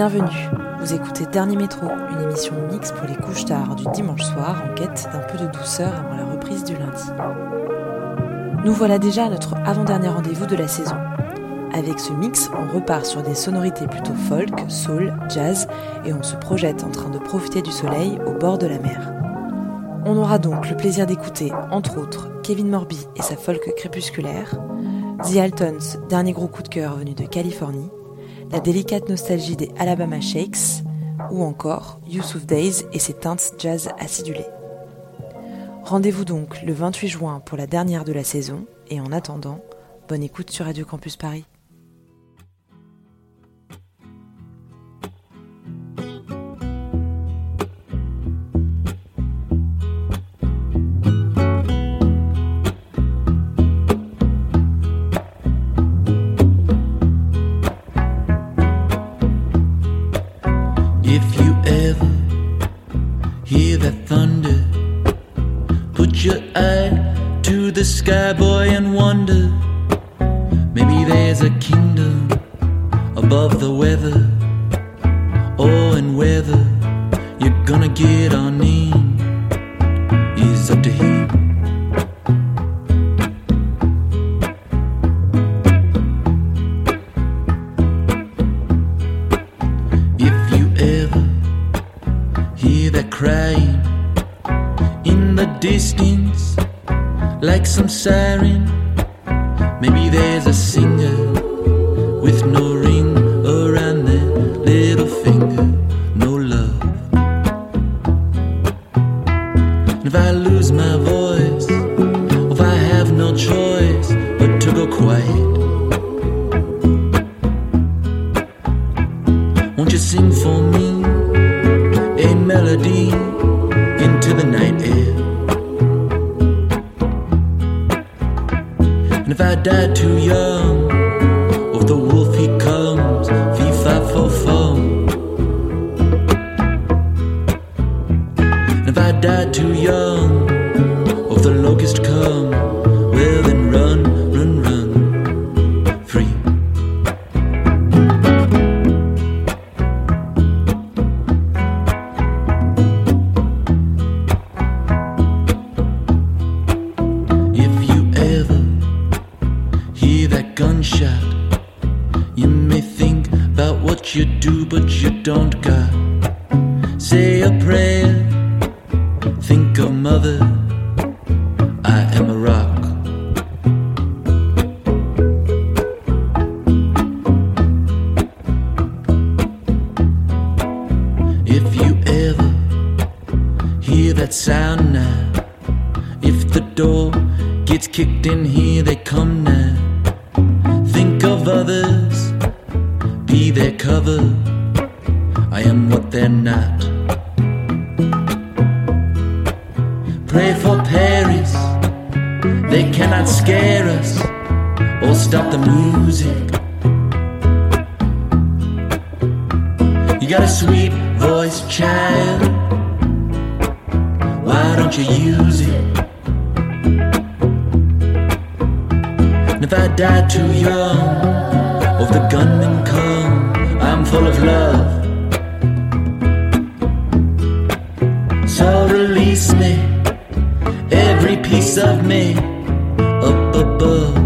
Bienvenue, vous écoutez Dernier Métro, une émission mixte pour les couches tard du dimanche soir en quête d'un peu de douceur avant la reprise du lundi. Nous voilà déjà à notre avant-dernier rendez-vous de la saison. Avec ce mix, on repart sur des sonorités plutôt folk, soul, jazz et on se projette en train de profiter du soleil au bord de la mer. On aura donc le plaisir d'écouter, entre autres, Kevin Morby et sa folk crépusculaire, The Altons, dernier gros coup de cœur venu de Californie, la délicate nostalgie des Alabama Shakes, ou encore Yusuf Days et ses teintes jazz acidulées. Rendez-vous donc le 28 juin pour la dernière de la saison, et en attendant, bonne écoute sur Radio Campus Paris. Above the weather. Oh, and whether you're gonna get on in ever hear that sound now, if the door gets kicked in here, they come now. Think of others, be their cover. I am what they're not. Pray for Paris, they cannot scare us or stop the music. You gotta sweet voice, child. Why don't you use it? And if I die too young, or if the gunmen come, I'm full of love. So release me, every piece of me, up above.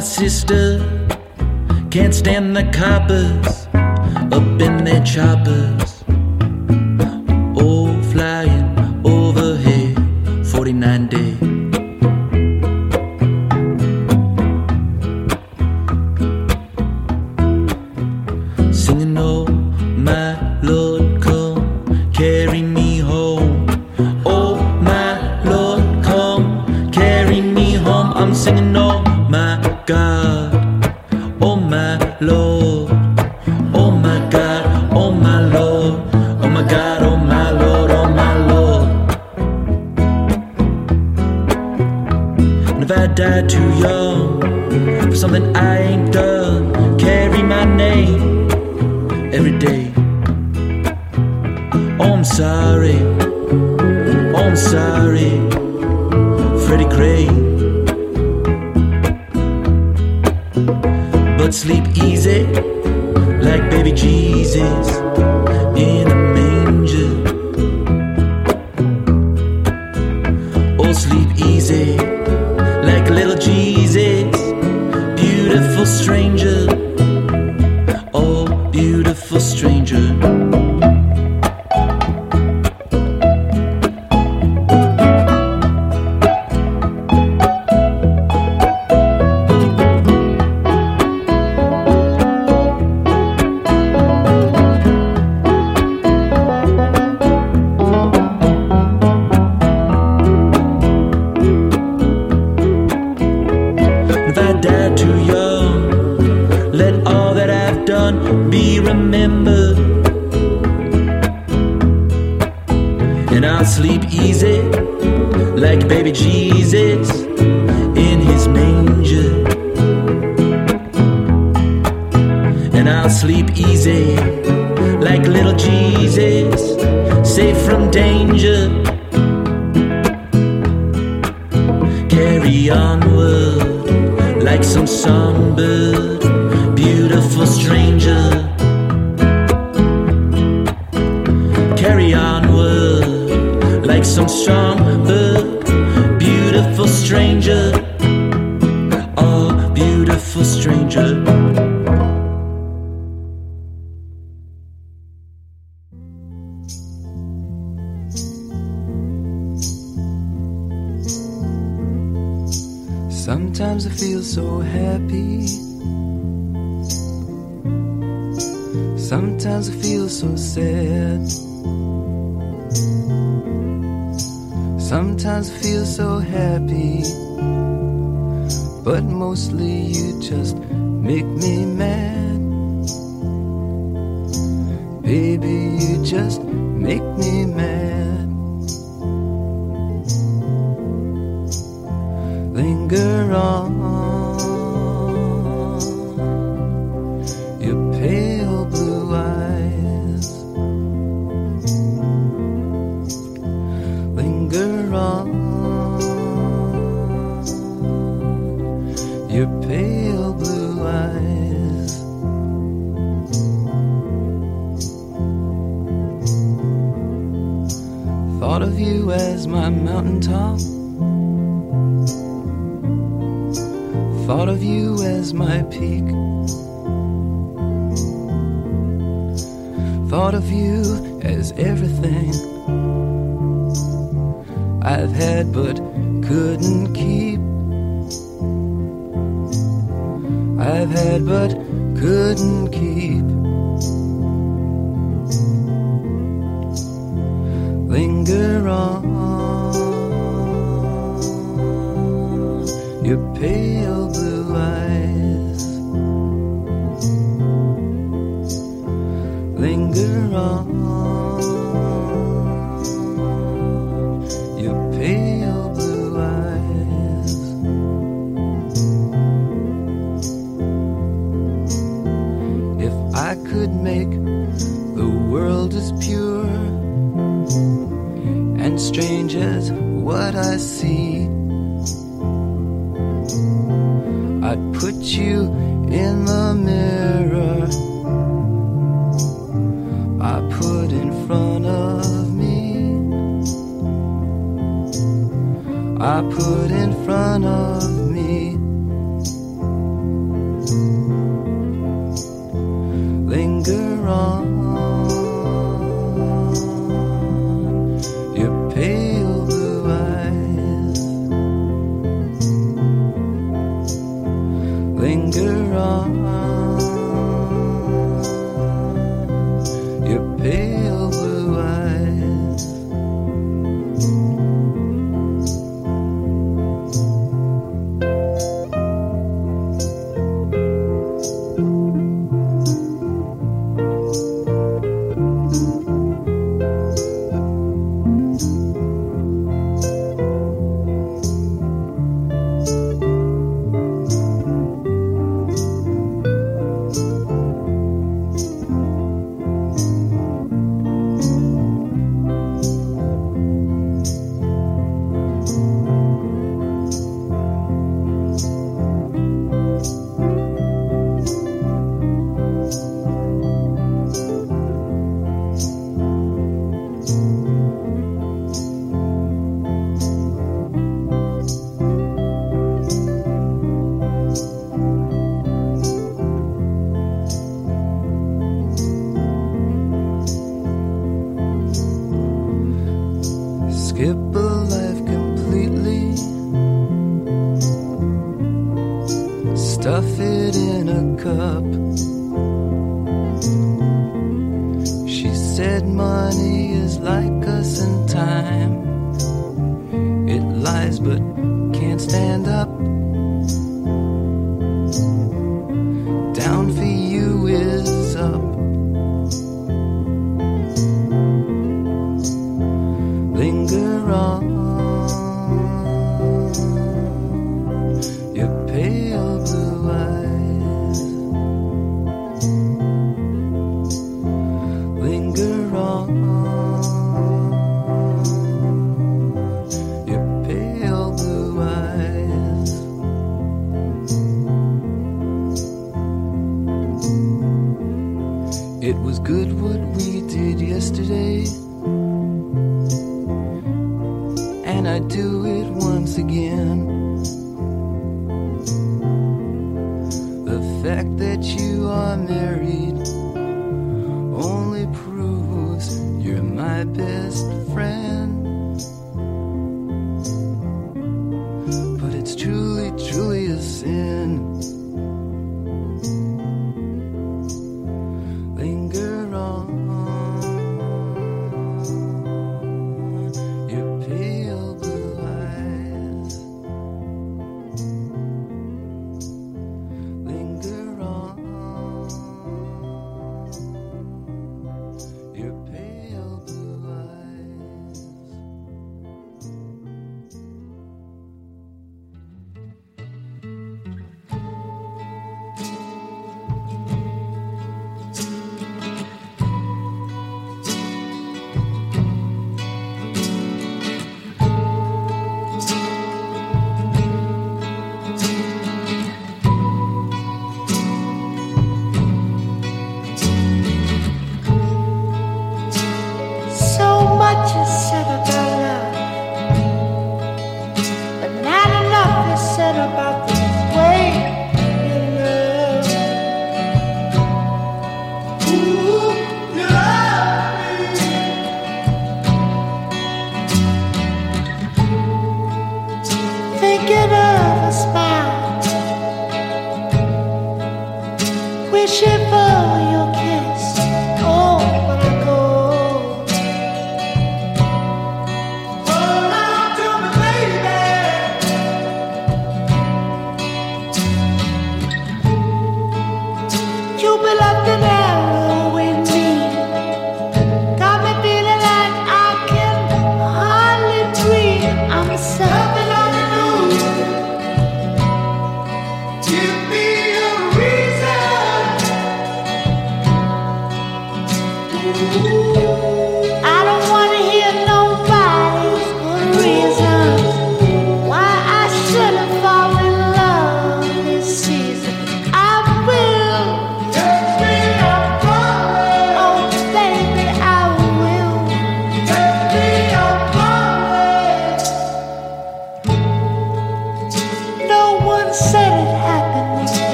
My sister. Can't stand the coppers up in their choppers. stranger, oh beautiful stranger. Sometimes I feel so happy. Sometimes I feel so sad. wrong.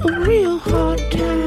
A real hard time,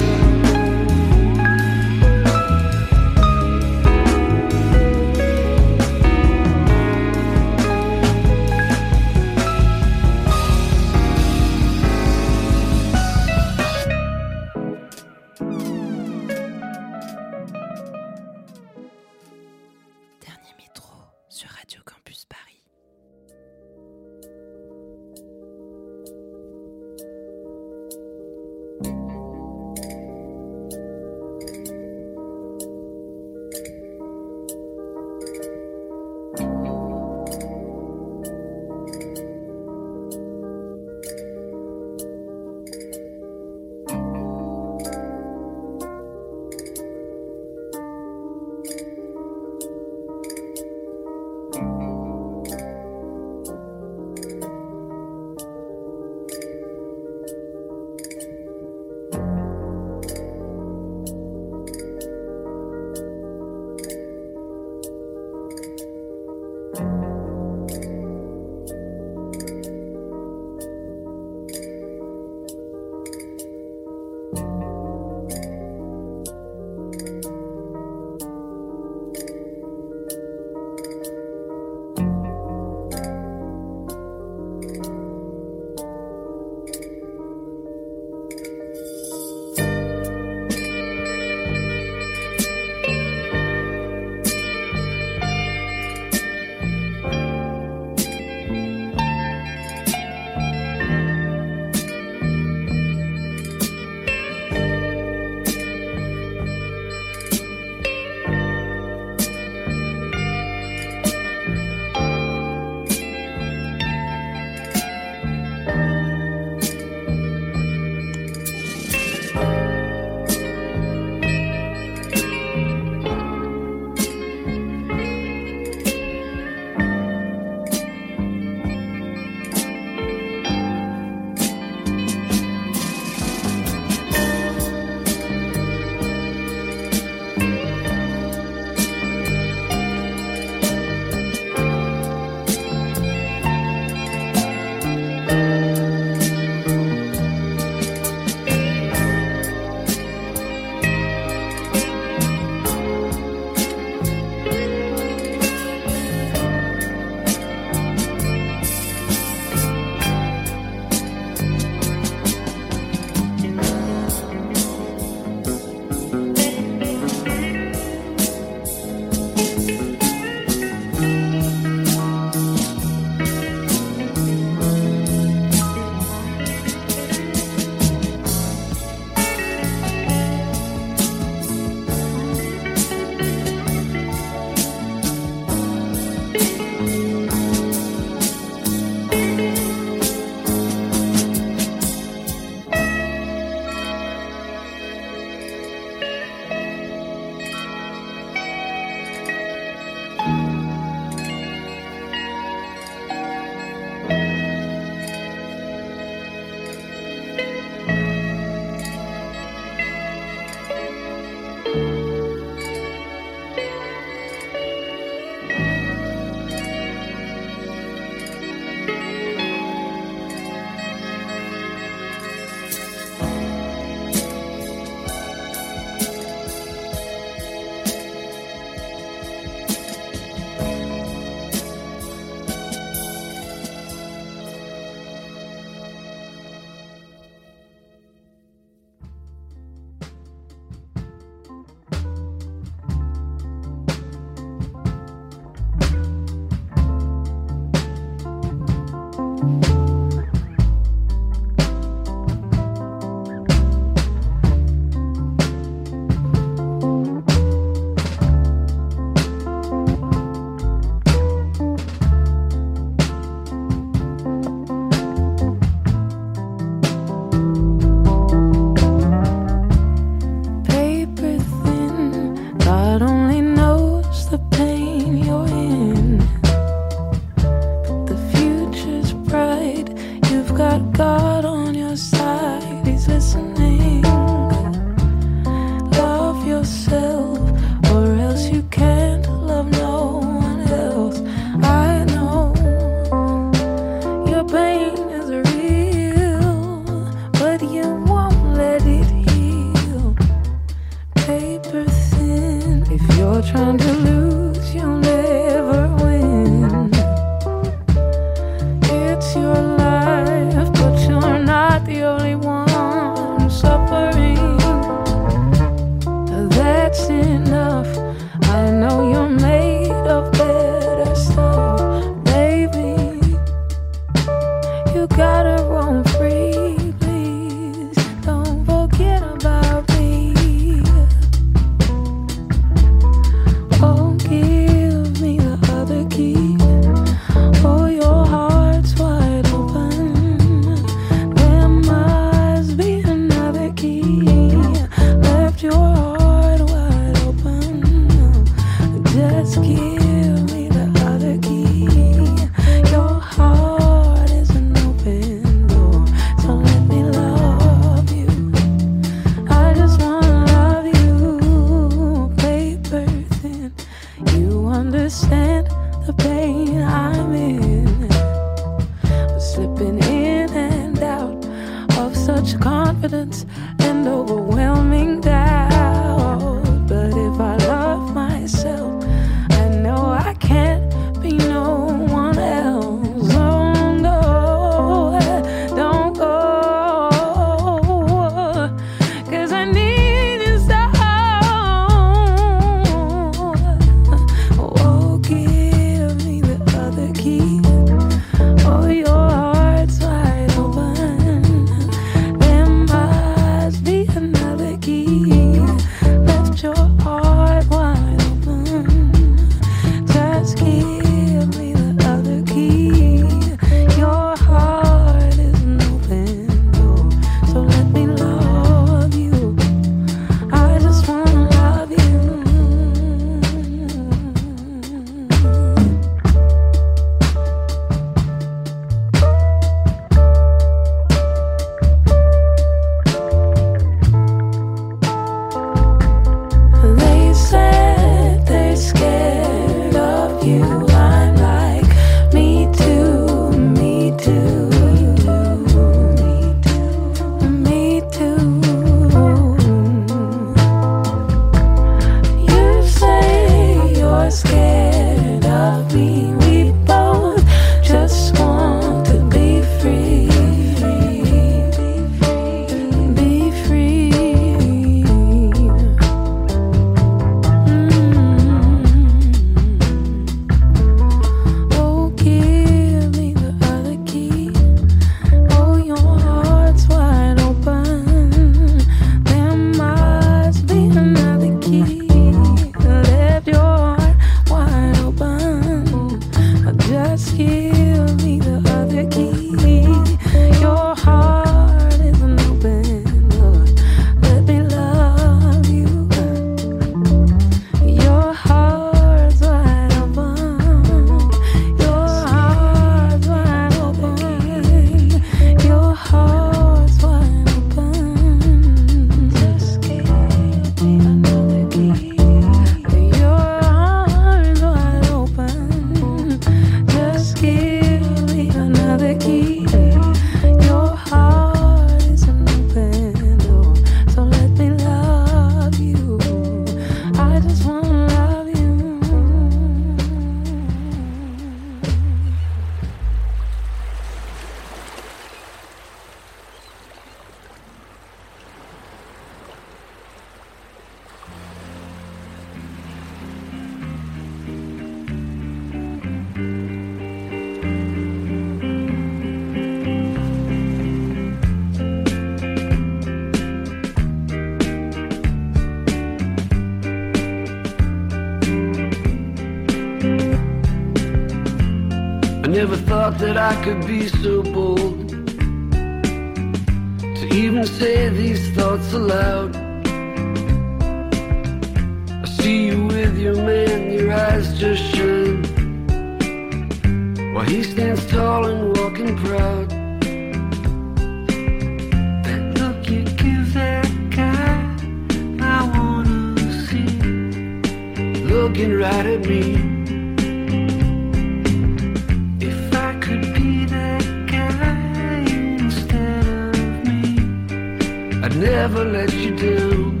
never let you down.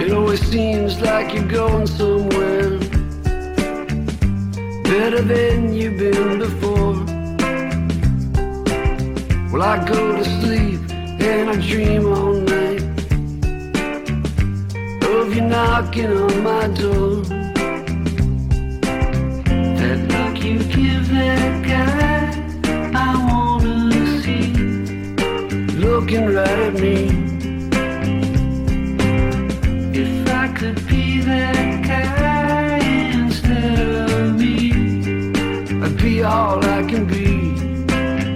It always seems like you're going somewhere better than you've been before. Well, I go to sleep and I dream all night knocking on my door. That look you give that guy. I wanna see. Looking right at me. If I could be that guy instead of me, I'd be all I can be.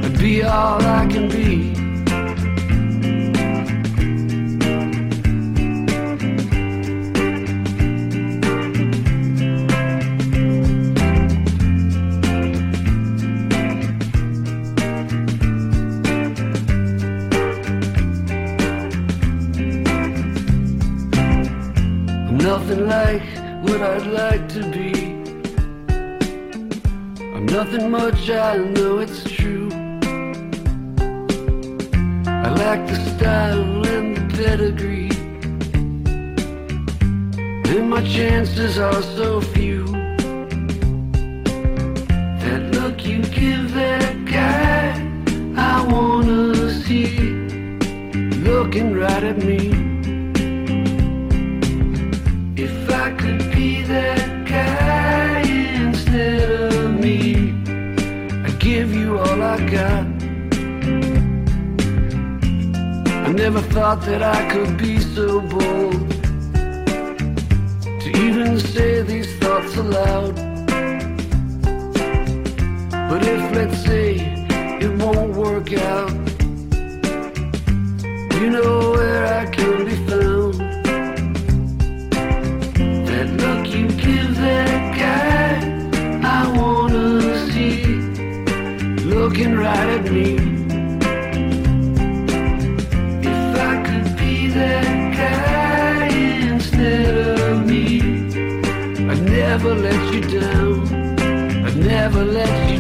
I'd be all I nothing I know it's true. I like the style and the pedigree. And my chances are so few. That look you give that guy, I wanna see. Looking right at me. Never thought that I could be so bold to even say these thoughts aloud. But if, let's say, it won't work out, you know where I can be found. That look you give that guy, I wanna see looking right at me. Never let you down. I'd never let you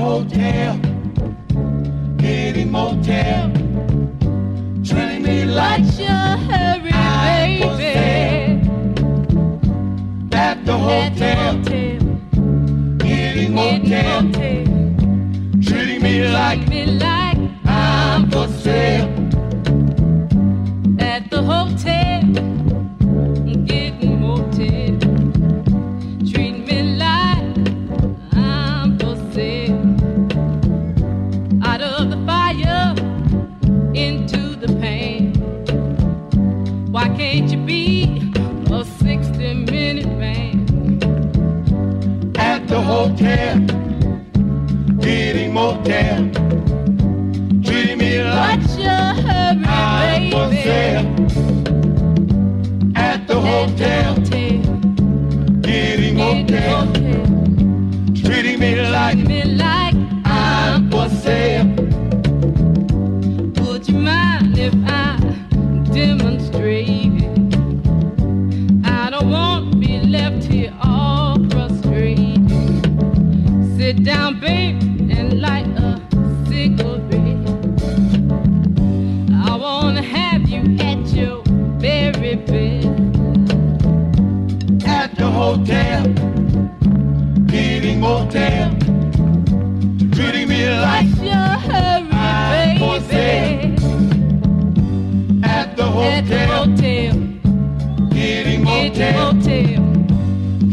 hotel, Kitty Motel, treating me like your motel, treating me like your hurry, baby. At the hotel, getting motel,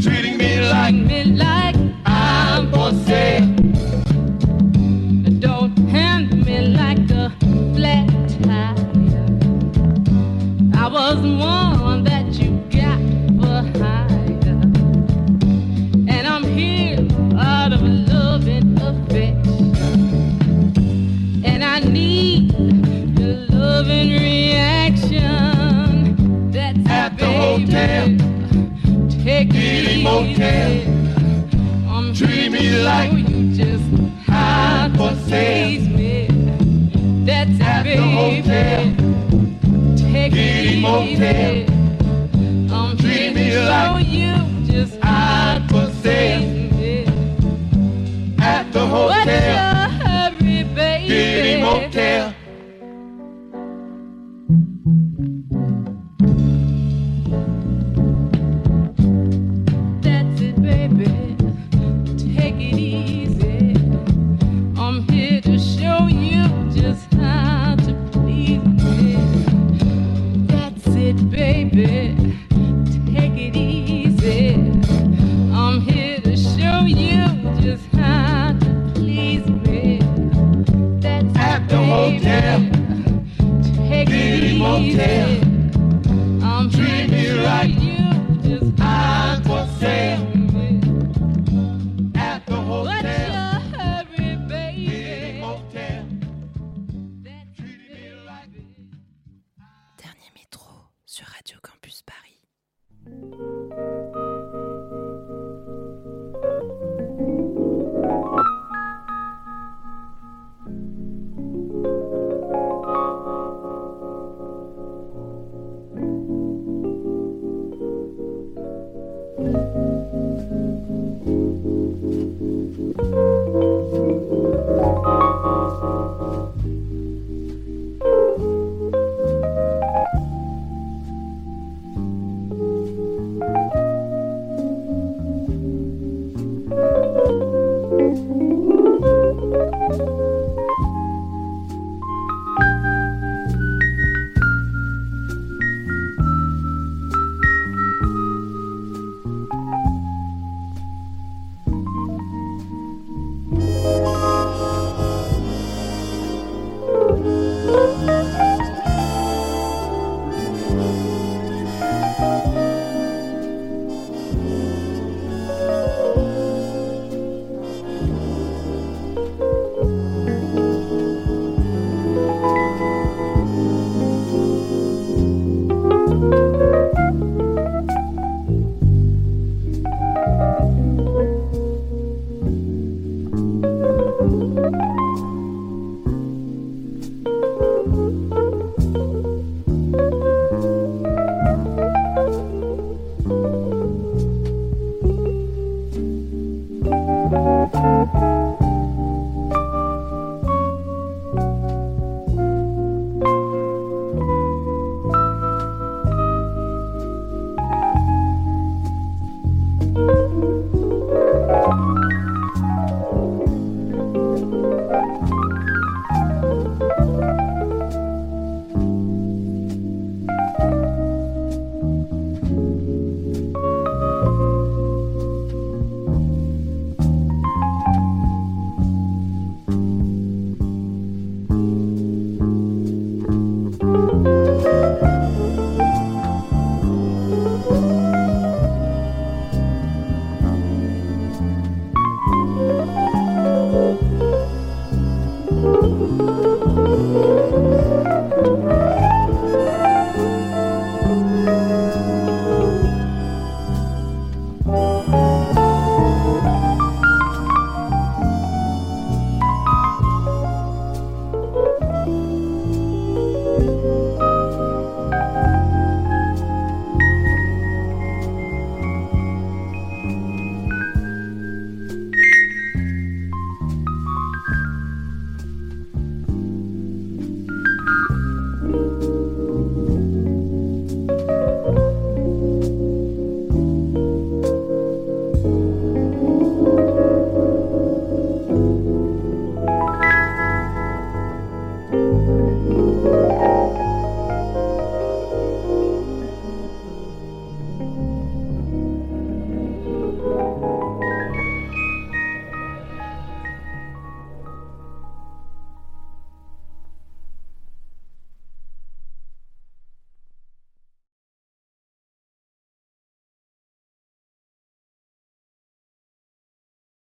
treating me like. so. I'm Treat me like you just had for me. That's it, baby. Take Get him,